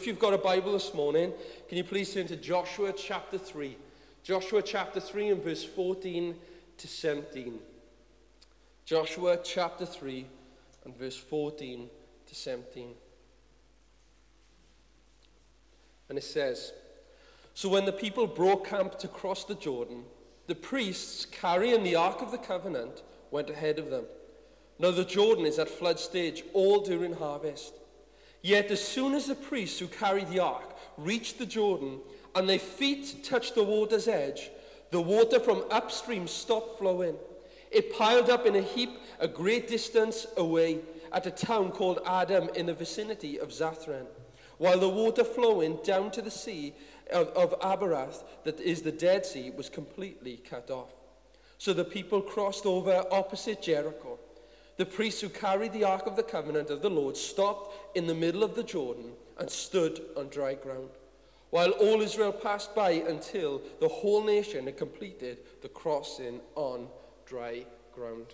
If you've got a Bible this morning, can you please turn to Joshua chapter 3? Joshua chapter 3 and verse 14 to 17. Joshua chapter 3 and verse 14 to 17. And it says, So when the people broke camp to cross the Jordan, the priests carrying the Ark of the Covenant went ahead of them. Now the Jordan is at flood stage all during harvest. Yet as soon as the priests who carried the ark reached the Jordan and their feet touched the water's edge, the water from upstream stopped flowing. It piled up in a heap a great distance away at a town called Adam in the vicinity of Zarethan, while the water flowing down to the sea of, of Abarath, that is the Dead Sea, was completely cut off. So the people crossed over opposite Jericho. The priests who carried the Ark of the Covenant of the Lord stopped in the middle of the Jordan and stood on dry ground, while all Israel passed by until the whole nation had completed the crossing on dry ground.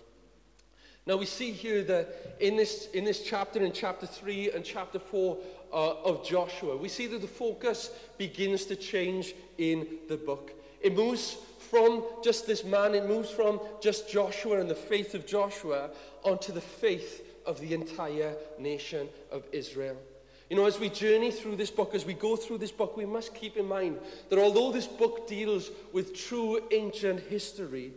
Now we see here that in this, in this chapter, in chapter 3 and chapter 4 uh, of Joshua, we see that the focus begins to change in the book. It moves from just this man, it moves from just Joshua and the faith of Joshua onto the faith of the entire nation of Israel. You know, as we journey through this book, as we go through this book, we must keep in mind that although this book deals with true ancient history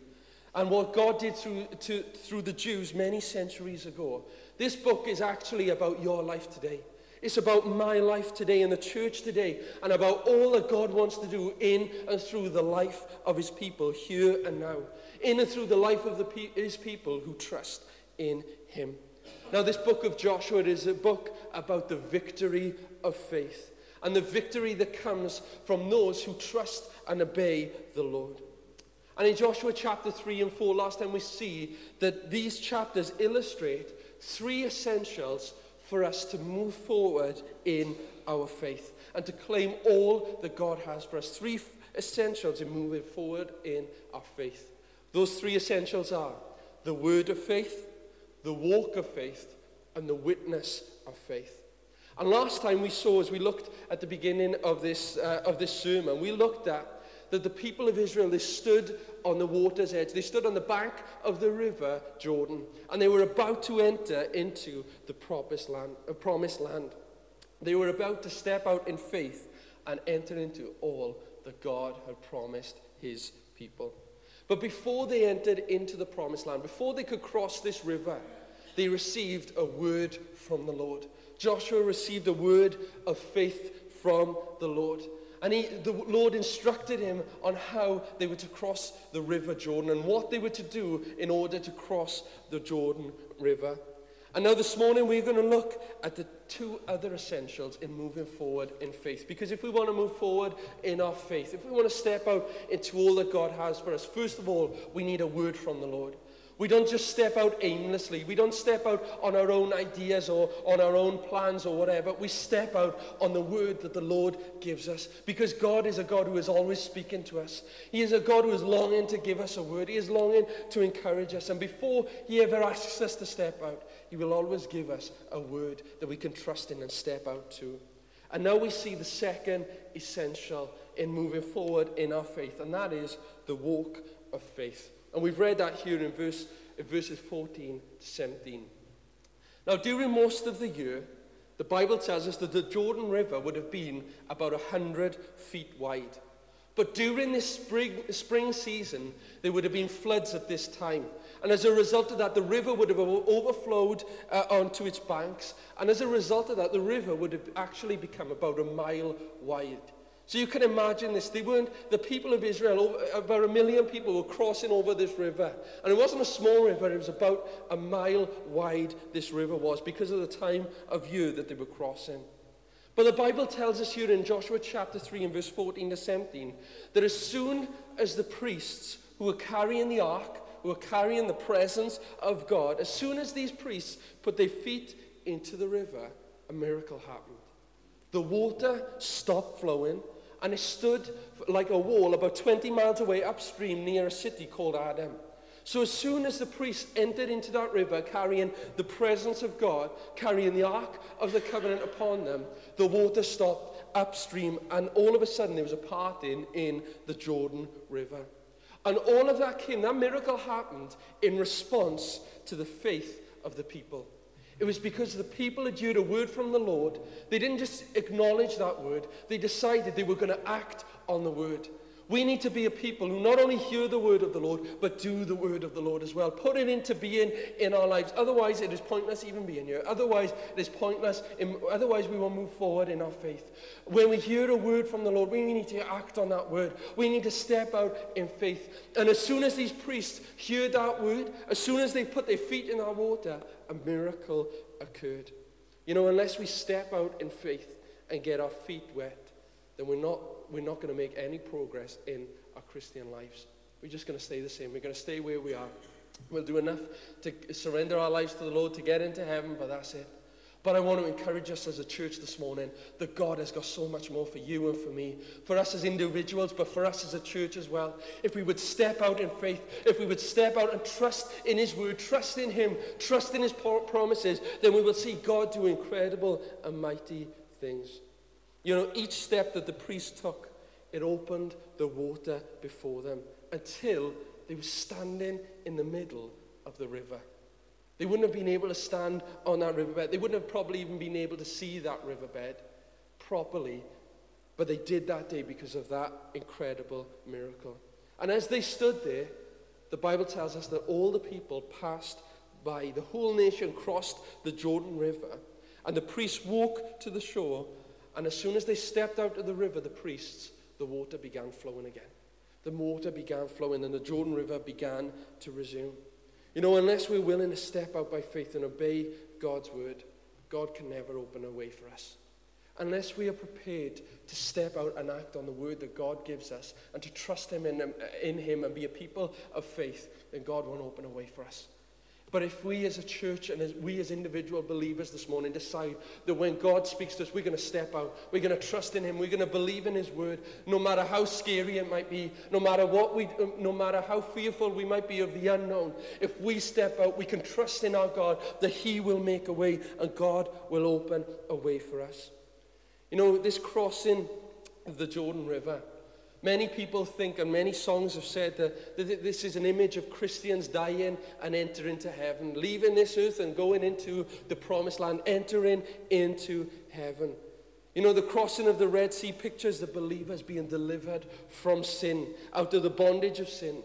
and what God did through, to, through the Jews many centuries ago, this book is actually about your life today. It's about my life today and the church today and about all that God wants to do in and through the life of his people here and now. In and through the life of the pe- his people who trust in him. Now, this book of Joshua is a book about the victory of faith and the victory that comes from those who trust and obey the Lord. And in Joshua chapter 3 and 4, last time we see that these chapters illustrate three essentials for us to move forward in our faith and to claim all that God has for us. Three essentials in moving forward in our faith. Those three essentials are the word of faith, the walk of faith, and the witness of faith. And last time we saw, as we looked at the beginning of this, uh, of this sermon, we looked at that the people of Israel, they stood on the water's edge. They stood on the bank of the river Jordan, and they were about to enter into the promised land. Uh, promised land. They were about to step out in faith and enter into all that God had promised his people. But before they entered into the promised land, before they could cross this river, they received a word from the Lord. Joshua received a word of faith from the Lord. And he, the Lord instructed him on how they were to cross the river Jordan and what they were to do in order to cross the Jordan River. And now this morning we're going to look at the two other essentials in moving forward in faith. Because if we want to move forward in our faith, if we want to step out into all that God has for us, first of all, we need a word from the Lord. We don't just step out aimlessly. We don't step out on our own ideas or on our own plans or whatever. We step out on the word that the Lord gives us because God is a God who is always speaking to us. He is a God who is longing to give us a word. He is longing to encourage us. And before He ever asks us to step out, He will always give us a word that we can trust in and step out to. And now we see the second essential in moving forward in our faith, and that is the walk of faith. And we've read that here in, verse, in verses 14 to 17. Now, during most of the year, the Bible tells us that the Jordan River would have been about 100 feet wide. But during this spring, spring season, there would have been floods at this time. And as a result of that, the river would have overflowed uh, onto its banks. And as a result of that, the river would have actually become about a mile wide. So you can imagine this. They weren't, the people of Israel, about a million people were crossing over this river. And it wasn't a small river, it was about a mile wide, this river was, because of the time of year that they were crossing. But the Bible tells us here in Joshua chapter 3 and verse 14 to 17 that as soon as the priests who were carrying the ark, who were carrying the presence of God, as soon as these priests put their feet into the river, a miracle happened. The water stopped flowing and it stood like a wall about 20 miles away upstream near a city called Adam. So as soon as the priests entered into that river carrying the presence of God, carrying the ark of the covenant upon them, the water stopped upstream and all of a sudden there was a parting in the Jordan River. And all of that came, that miracle happened in response to the faith of the people. It was because the people had heard a word from the Lord. They didn't just acknowledge that word, they decided they were going to act on the word. We need to be a people who not only hear the word of the Lord, but do the word of the Lord as well. Put it into being in our lives. Otherwise, it is pointless even being here. Otherwise, it is pointless. In, otherwise, we won't move forward in our faith. When we hear a word from the Lord, we need to act on that word. We need to step out in faith. And as soon as these priests heard that word, as soon as they put their feet in that water, a miracle occurred. You know, unless we step out in faith and get our feet wet, then we're not we're not going to make any progress in our Christian lives. We're just going to stay the same. We're going to stay where we are. We'll do enough to surrender our lives to the Lord to get into heaven, but that's it. But I want to encourage us as a church this morning that God has got so much more for you and for me, for us as individuals, but for us as a church as well. If we would step out in faith, if we would step out and trust in His word, trust in Him, trust in His promises, then we will see God do incredible and mighty things. You know, each step that the priest took, it opened the water before them until they were standing in the middle of the river. They wouldn't have been able to stand on that riverbed. They wouldn't have probably even been able to see that riverbed properly. But they did that day because of that incredible miracle. And as they stood there, the Bible tells us that all the people passed by. The whole nation crossed the Jordan River. And the priests walked to the shore and as soon as they stepped out of the river, the priests, the water began flowing again. The water began flowing, and the Jordan River began to resume. You know, unless we're willing to step out by faith and obey God's word, God can never open a way for us. Unless we are prepared to step out and act on the word that God gives us and to trust Him in, in Him and be a people of faith, then God won't open a way for us. But if we as a church and as we as individual believers this morning decide that when God speaks to us, we're going to step out, we're going to trust in Him, we're going to believe in His word, no matter how scary it might be, no matter what we, no matter how fearful we might be of the unknown, if we step out, we can trust in our God that He will make a way and God will open a way for us. You know, this crossing of the Jordan River, Many people think, and many songs have said that, that this is an image of Christians dying and entering into heaven, leaving this earth and going into the promised land, entering into heaven. You know, the crossing of the Red Sea pictures the believers being delivered from sin, out of the bondage of sin.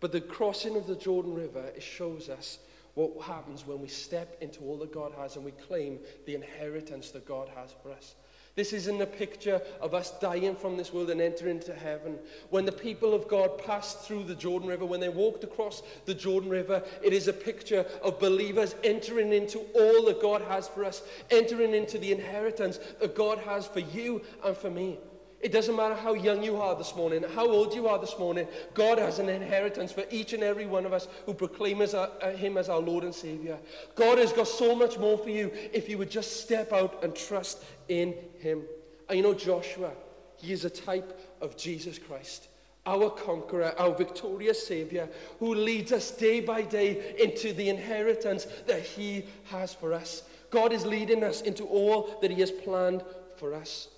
But the crossing of the Jordan River, it shows us what happens when we step into all that God has and we claim the inheritance that God has for us. This isn't a picture of us dying from this world and entering into heaven. When the people of God passed through the Jordan River, when they walked across the Jordan River, it is a picture of believers entering into all that God has for us, entering into the inheritance that God has for you and for me. It doesn't matter how young you are this morning, how old you are this morning, God has an inheritance for each and every one of us who proclaim as our, uh, Him as our Lord and Savior. God has got so much more for you if you would just step out and trust in Him. And you know, Joshua, he is a type of Jesus Christ our conqueror, our victorious Savior, who leads us day by day into the inheritance that He has for us. God is leading us into all that He has planned for us.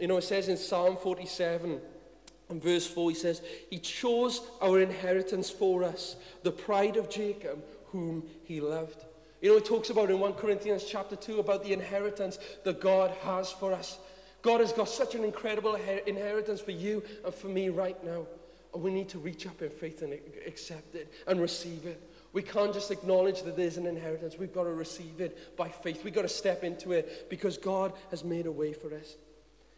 You know, it says in Psalm 47 and verse 4, he says, He chose our inheritance for us, the pride of Jacob, whom he loved. You know, it talks about in 1 Corinthians chapter 2 about the inheritance that God has for us. God has got such an incredible inheritance for you and for me right now. And we need to reach up in faith and accept it and receive it. We can't just acknowledge that there's an inheritance. We've got to receive it by faith. We've got to step into it because God has made a way for us.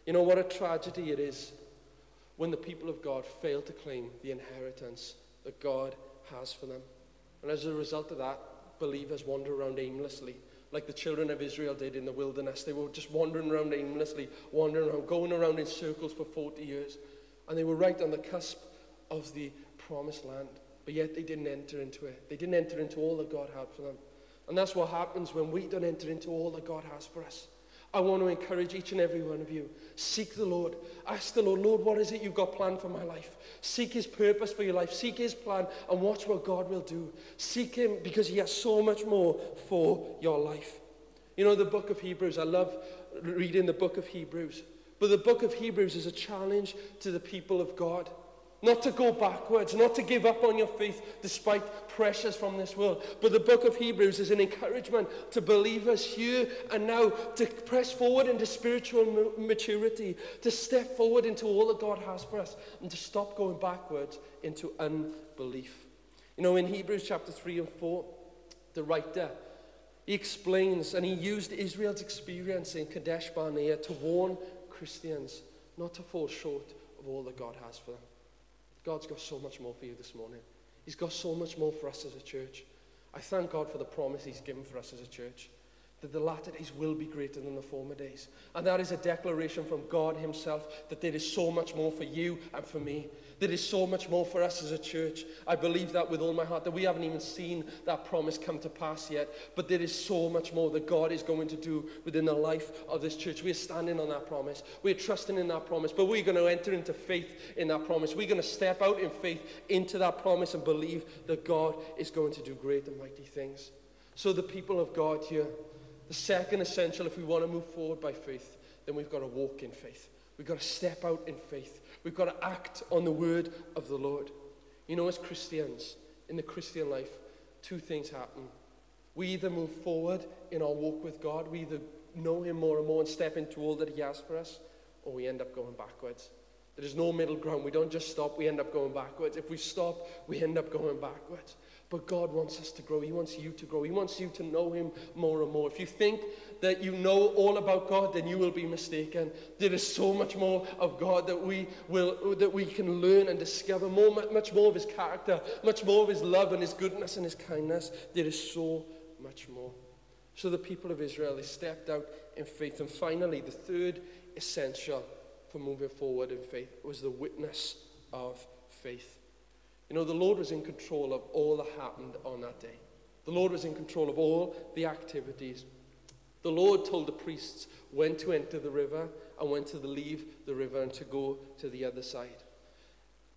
You know what a tragedy it is when the people of God fail to claim the inheritance that God has for them. And as a result of that, believers wander around aimlessly, like the children of Israel did in the wilderness. They were just wandering around aimlessly, wandering around, going around in circles for 40 years. And they were right on the cusp of the promised land. But yet they didn't enter into it. They didn't enter into all that God had for them. And that's what happens when we don't enter into all that God has for us. I want to encourage each and every one of you. Seek the Lord. Ask the Lord, Lord, what is it you've got planned for my life? Seek His purpose for your life. Seek His plan and watch what God will do. Seek Him because He has so much more for your life. You know, the book of Hebrews, I love reading the book of Hebrews. But the book of Hebrews is a challenge to the people of God. Not to go backwards, not to give up on your faith despite pressures from this world. But the book of Hebrews is an encouragement to believers here and now to press forward into spiritual maturity, to step forward into all that God has for us, and to stop going backwards into unbelief. You know, in Hebrews chapter 3 and 4, the writer, he explains, and he used Israel's experience in Kadesh Barnea to warn Christians not to fall short of all that God has for them. God's got so much more for you this morning. He's got so much more for us as a church. I thank God for the promise He's given for us as a church that the latter days will be greater than the former days. And that is a declaration from God Himself that there is so much more for you and for me. There is so much more for us as a church. I believe that with all my heart, that we haven't even seen that promise come to pass yet. But there is so much more that God is going to do within the life of this church. We're standing on that promise. We're trusting in that promise. But we're going to enter into faith in that promise. We're going to step out in faith into that promise and believe that God is going to do great and mighty things. So the people of God here, the second essential, if we want to move forward by faith, then we've got to walk in faith. We've got to step out in faith. We've got to act on the word of the Lord. You know, as Christians, in the Christian life, two things happen. We either move forward in our walk with God, we either know Him more and more and step into all that He has for us, or we end up going backwards. There is no middle ground. We don't just stop, we end up going backwards. If we stop, we end up going backwards. But God wants us to grow. He wants you to grow. He wants you to know Him more and more. If you think that you know all about God, then you will be mistaken. There is so much more of God that we will that we can learn and discover. More, much more of His character, much more of His love and His goodness and His kindness. There is so much more. So the people of Israel they stepped out in faith. And finally, the third essential for moving forward in faith was the witness of faith. You know, the Lord was in control of all that happened on that day. The Lord was in control of all the activities. The Lord told the priests when to enter the river and when to leave the river and to go to the other side.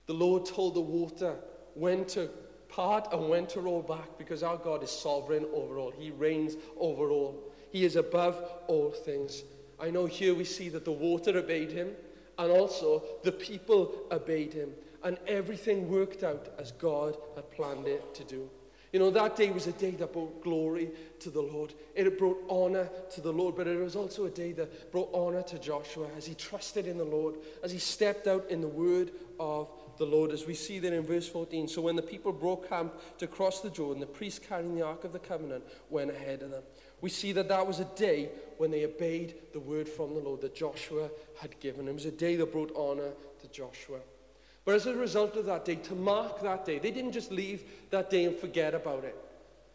The Lord told the water when to part and when to roll back because our God is sovereign over all. He reigns over all. He is above all things. I know here we see that the water obeyed him and also the people obeyed him and everything worked out as God had planned it to do. You know, that day was a day that brought glory to the Lord. It brought honor to the Lord, but it was also a day that brought honor to Joshua as he trusted in the Lord, as he stepped out in the word of the Lord, as we see there in verse 14. So when the people broke camp to cross the Jordan, the priests carrying the Ark of the Covenant went ahead of them. We see that that was a day when they obeyed the word from the Lord that Joshua had given. It was a day that brought honor to Joshua. But as a result of that day, to mark that day, they didn't just leave that day and forget about it.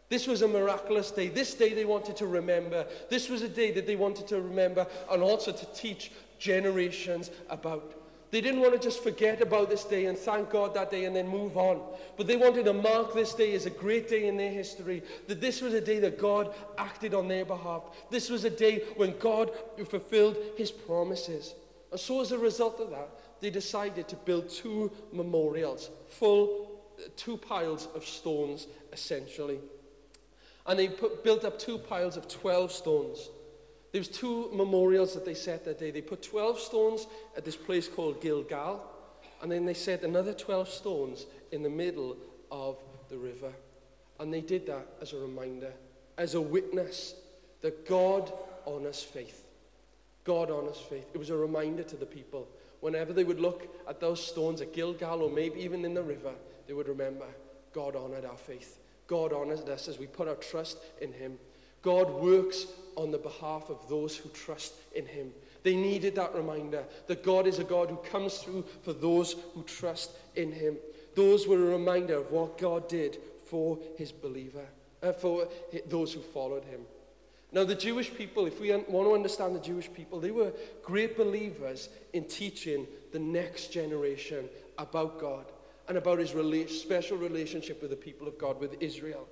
This was a miraculous day. This day they wanted to remember. This was a day that they wanted to remember and also to teach generations about. They didn't want to just forget about this day and thank God that day and then move on. But they wanted to mark this day as a great day in their history. That this was a day that God acted on their behalf. This was a day when God fulfilled his promises. And so as a result of that, they decided to build two memorials, full, uh, two piles of stones, essentially. And they put, built up two piles of 12 stones. There was two memorials that they set that day. They put 12 stones at this place called Gilgal, and then they set another 12 stones in the middle of the river. And they did that as a reminder, as a witness that God honors faith. God honors faith. It was a reminder to the people whenever they would look at those stones at Gilgal or maybe even in the river, they would remember God honored our faith. God honored us as we put our trust in Him. God works on the behalf of those who trust in Him. They needed that reminder that God is a God who comes through for those who trust in Him. Those were a reminder of what God did for His believer, uh, for those who followed Him. Now, the Jewish people, if we want to understand the Jewish people, they were great believers in teaching the next generation about God and about his rela- special relationship with the people of God, with Israel.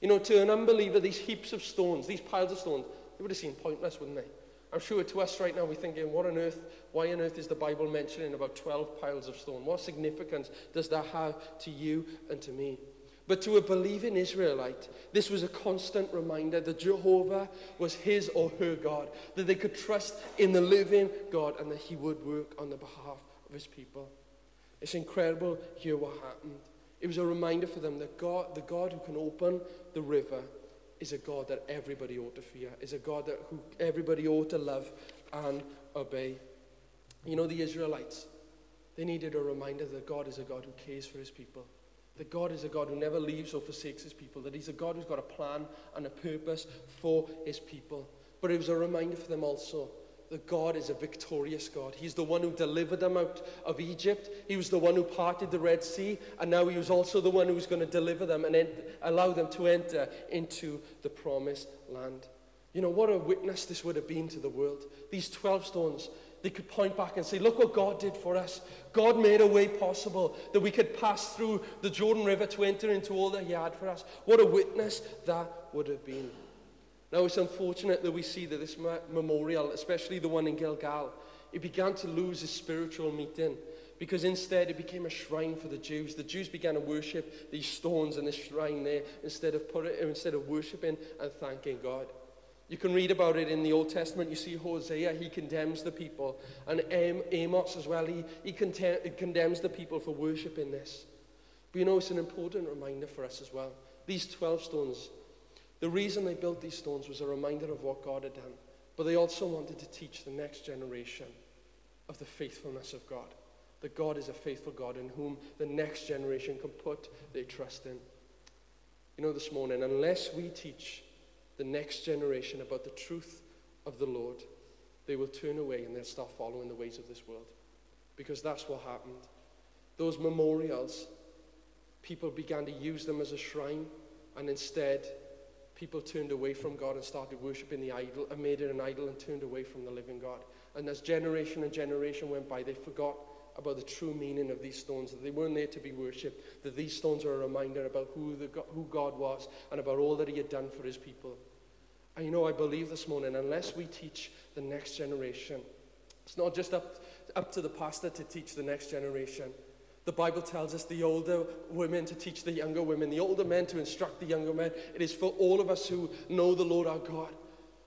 You know, to an unbeliever, these heaps of stones, these piles of stones, they would have seemed pointless, wouldn't they? I'm sure to us right now, we're thinking, what on earth, why on earth is the Bible mentioning about 12 piles of stone? What significance does that have to you and to me? But to a believing Israelite, this was a constant reminder that Jehovah was his or her God, that they could trust in the living God and that he would work on the behalf of his people. It's incredible here what happened. It was a reminder for them that God, the God who can open the river is a God that everybody ought to fear, is a God that who everybody ought to love and obey. You know, the Israelites, they needed a reminder that God is a God who cares for his people. That God is a God who never leaves or forsakes his people. That he's a God who's got a plan and a purpose for his people. But it was a reminder for them also that God is a victorious God. He's the one who delivered them out of Egypt. He was the one who parted the Red Sea. And now he was also the one who was going to deliver them and ent- allow them to enter into the promised land. You know, what a witness this would have been to the world. These 12 stones, they could point back and say, Look what God did for us. God made a way possible that we could pass through the Jordan River to enter into all that He had for us. What a witness that would have been. Now, it's unfortunate that we see that this memorial, especially the one in Gilgal, it began to lose its spiritual meaning because instead it became a shrine for the Jews. The Jews began to worship these stones and this shrine there instead of, put it, instead of worshiping and thanking God. You can read about it in the Old Testament. You see Hosea, he condemns the people. And Amos as well, he, he condemns the people for worshipping this. But you know, it's an important reminder for us as well. These 12 stones the reason they built these stones was a reminder of what God had done, but they also wanted to teach the next generation of the faithfulness of God. That God is a faithful God in whom the next generation can put their trust in. You know, this morning, unless we teach the next generation about the truth of the Lord, they will turn away and they'll start following the ways of this world. Because that's what happened. Those memorials, people began to use them as a shrine, and instead, people turned away from God and started worshipping the idol and made it an idol and turned away from the living God. And as generation and generation went by, they forgot about the true meaning of these stones, that they weren't there to be worshipped, that these stones are a reminder about who, the, who God was and about all that he had done for his people. And you know, I believe this morning, unless we teach the next generation, it's not just up, up to the pastor to teach the next generation. The Bible tells us the older women to teach the younger women, the older men to instruct the younger men. It is for all of us who know the Lord our God.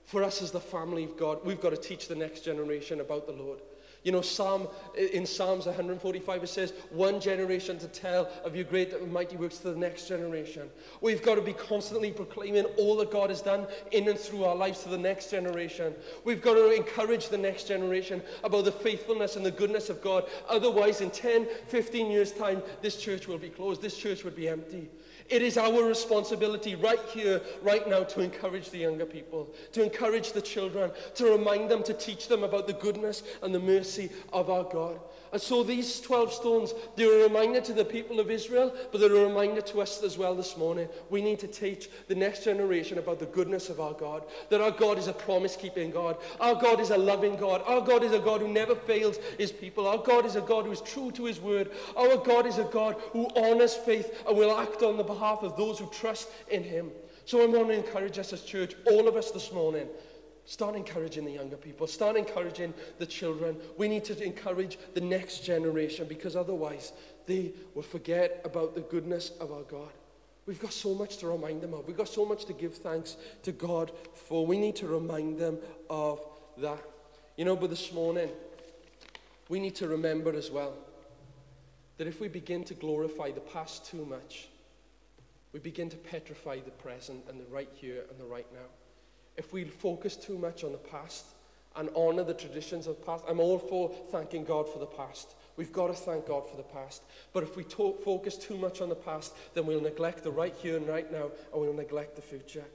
For us as the family of God, we've got to teach the next generation about the Lord. You know, Psalm in Psalms 145 it says, "One generation to tell of your great and mighty works to the next generation." We've got to be constantly proclaiming all that God has done in and through our lives to the next generation. We've got to encourage the next generation about the faithfulness and the goodness of God. Otherwise, in 10, 15 years' time, this church will be closed. This church would be empty. It is our responsibility right here, right now, to encourage the younger people, to encourage the children, to remind them, to teach them about the goodness and the mercy of our God. And so these 12 stones, they're a reminder to the people of Israel, but they're a reminder to us as well this morning. We need to teach the next generation about the goodness of our God, that our God is a promise-keeping God. Our God is a loving God. Our God is a God who never fails his people. Our God is a God who is true to his word. Our God is a God who honors faith and will act on the behalf of those who trust in him. So I want to encourage us as church, all of us this morning, Start encouraging the younger people. Start encouraging the children. We need to encourage the next generation because otherwise they will forget about the goodness of our God. We've got so much to remind them of. We've got so much to give thanks to God for. We need to remind them of that. You know, but this morning, we need to remember as well that if we begin to glorify the past too much, we begin to petrify the present and the right here and the right now if we focus too much on the past and honor the traditions of the past, I'm all for thanking God for the past. We've got to thank God for the past. But if we focus too much on the past, then we'll neglect the right here and right now, and we'll neglect the future.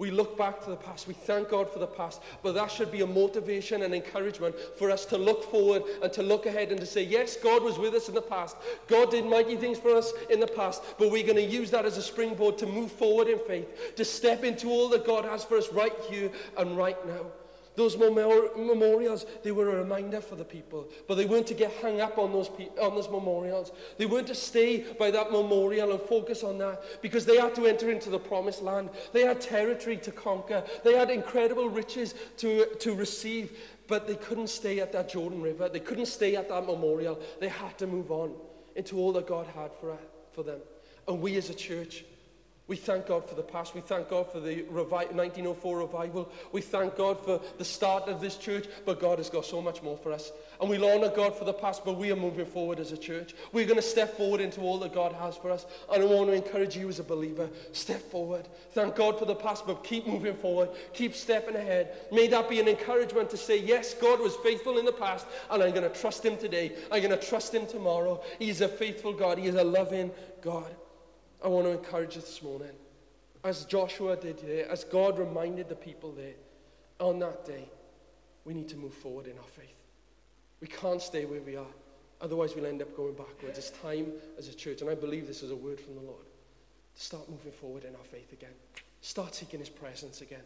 We look back to the past. We thank God for the past. But that should be a motivation and encouragement for us to look forward and to look ahead and to say, yes, God was with us in the past. God did mighty things for us in the past. But we're going to use that as a springboard to move forward in faith, to step into all that God has for us right here and right now. Those memorials, they were a reminder for the people, but they weren't to get hung up on those, pe- on those memorials. They weren't to stay by that memorial and focus on that because they had to enter into the promised land. They had territory to conquer, they had incredible riches to, to receive, but they couldn't stay at that Jordan River. They couldn't stay at that memorial. They had to move on into all that God had for, for them. And we as a church, we thank God for the past. We thank God for the revi- 1904 revival. We thank God for the start of this church. But God has got so much more for us. And we'll honor God for the past, but we are moving forward as a church. We're going to step forward into all that God has for us. And I want to encourage you as a believer step forward. Thank God for the past, but keep moving forward. Keep stepping ahead. May that be an encouragement to say, yes, God was faithful in the past, and I'm going to trust Him today. I'm going to trust Him tomorrow. He is a faithful God, He is a loving God. I want to encourage you this morning, as Joshua did there, as God reminded the people there on that day, we need to move forward in our faith. We can't stay where we are, otherwise, we'll end up going backwards. It's time as a church, and I believe this is a word from the Lord, to start moving forward in our faith again. Start seeking His presence again.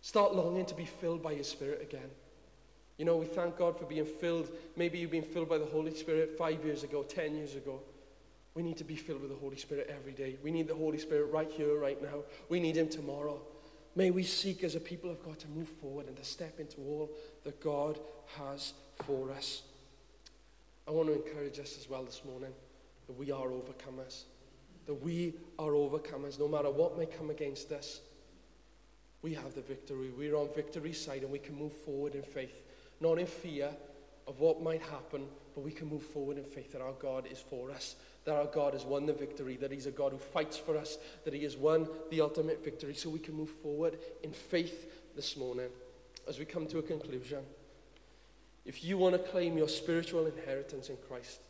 Start longing to be filled by His Spirit again. You know, we thank God for being filled. Maybe you've been filled by the Holy Spirit five years ago, ten years ago. We need to be filled with the Holy Spirit every day. We need the Holy Spirit right here, right now. We need Him tomorrow. May we seek as a people of God to move forward and to step into all that God has for us. I want to encourage us as well this morning that we are overcomers. That we are overcomers. No matter what may come against us, we have the victory. We're on victory's side and we can move forward in faith, not in fear of what might happen, but we can move forward in faith that our God is for us, that our God has won the victory, that He's a God who fights for us, that He has won the ultimate victory, so we can move forward in faith this morning. As we come to a conclusion, if you want to claim your spiritual inheritance in Christ,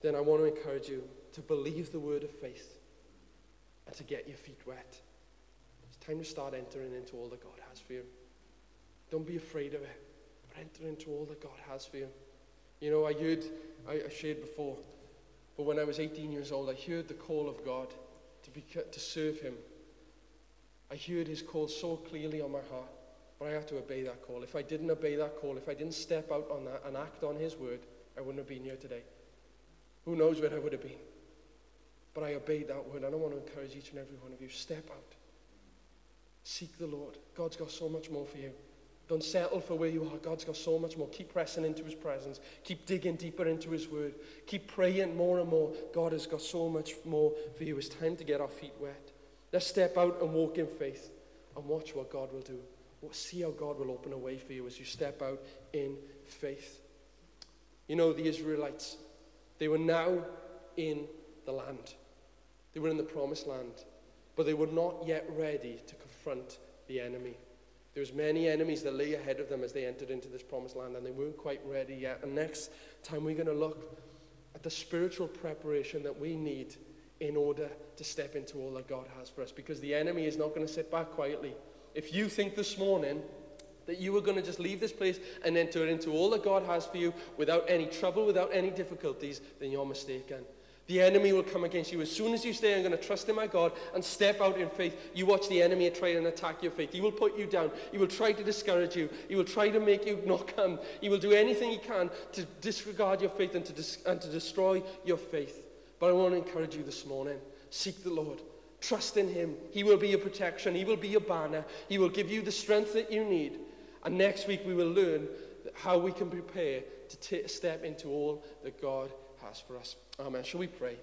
then I want to encourage you to believe the word of faith and to get your feet wet. It's time to start entering into all that God has for you. Don't be afraid of it, but enter into all that God has for you. You know, I heard, I, I shared before, but when I was 18 years old, I heard the call of God to, be, to serve Him. I heard His call so clearly on my heart, but I had to obey that call. If I didn't obey that call, if I didn't step out on that and act on His word, I wouldn't have been here today. Who knows where I would have been? But I obeyed that word, and I want to encourage each and every one of you step out. Seek the Lord. God's got so much more for you. Don't settle for where you are. God's got so much more. Keep pressing into His presence. Keep digging deeper into His Word. Keep praying more and more. God has got so much more for you. It's time to get our feet wet. Let's step out and walk in faith and watch what God will do. See how God will open a way for you as you step out in faith. You know, the Israelites, they were now in the land, they were in the promised land, but they were not yet ready to confront the enemy. There was many enemies that lay ahead of them as they entered into this promised land, and they weren't quite ready yet. And next time we're going to look at the spiritual preparation that we need in order to step into all that God has for us, because the enemy is not going to sit back quietly. If you think this morning that you are going to just leave this place and enter into all that God has for you without any trouble, without any difficulties, then you're mistaken. The enemy will come against you. As soon as you say, I'm going to trust in my God and step out in faith, you watch the enemy try and attack your faith. He will put you down. He will try to discourage you. He will try to make you not come. He will do anything he can to disregard your faith and to, dis- and to destroy your faith. But I want to encourage you this morning seek the Lord. Trust in him. He will be your protection. He will be your banner. He will give you the strength that you need. And next week we will learn how we can prepare to t- step into all that God has for us. Amen. Shall we pray?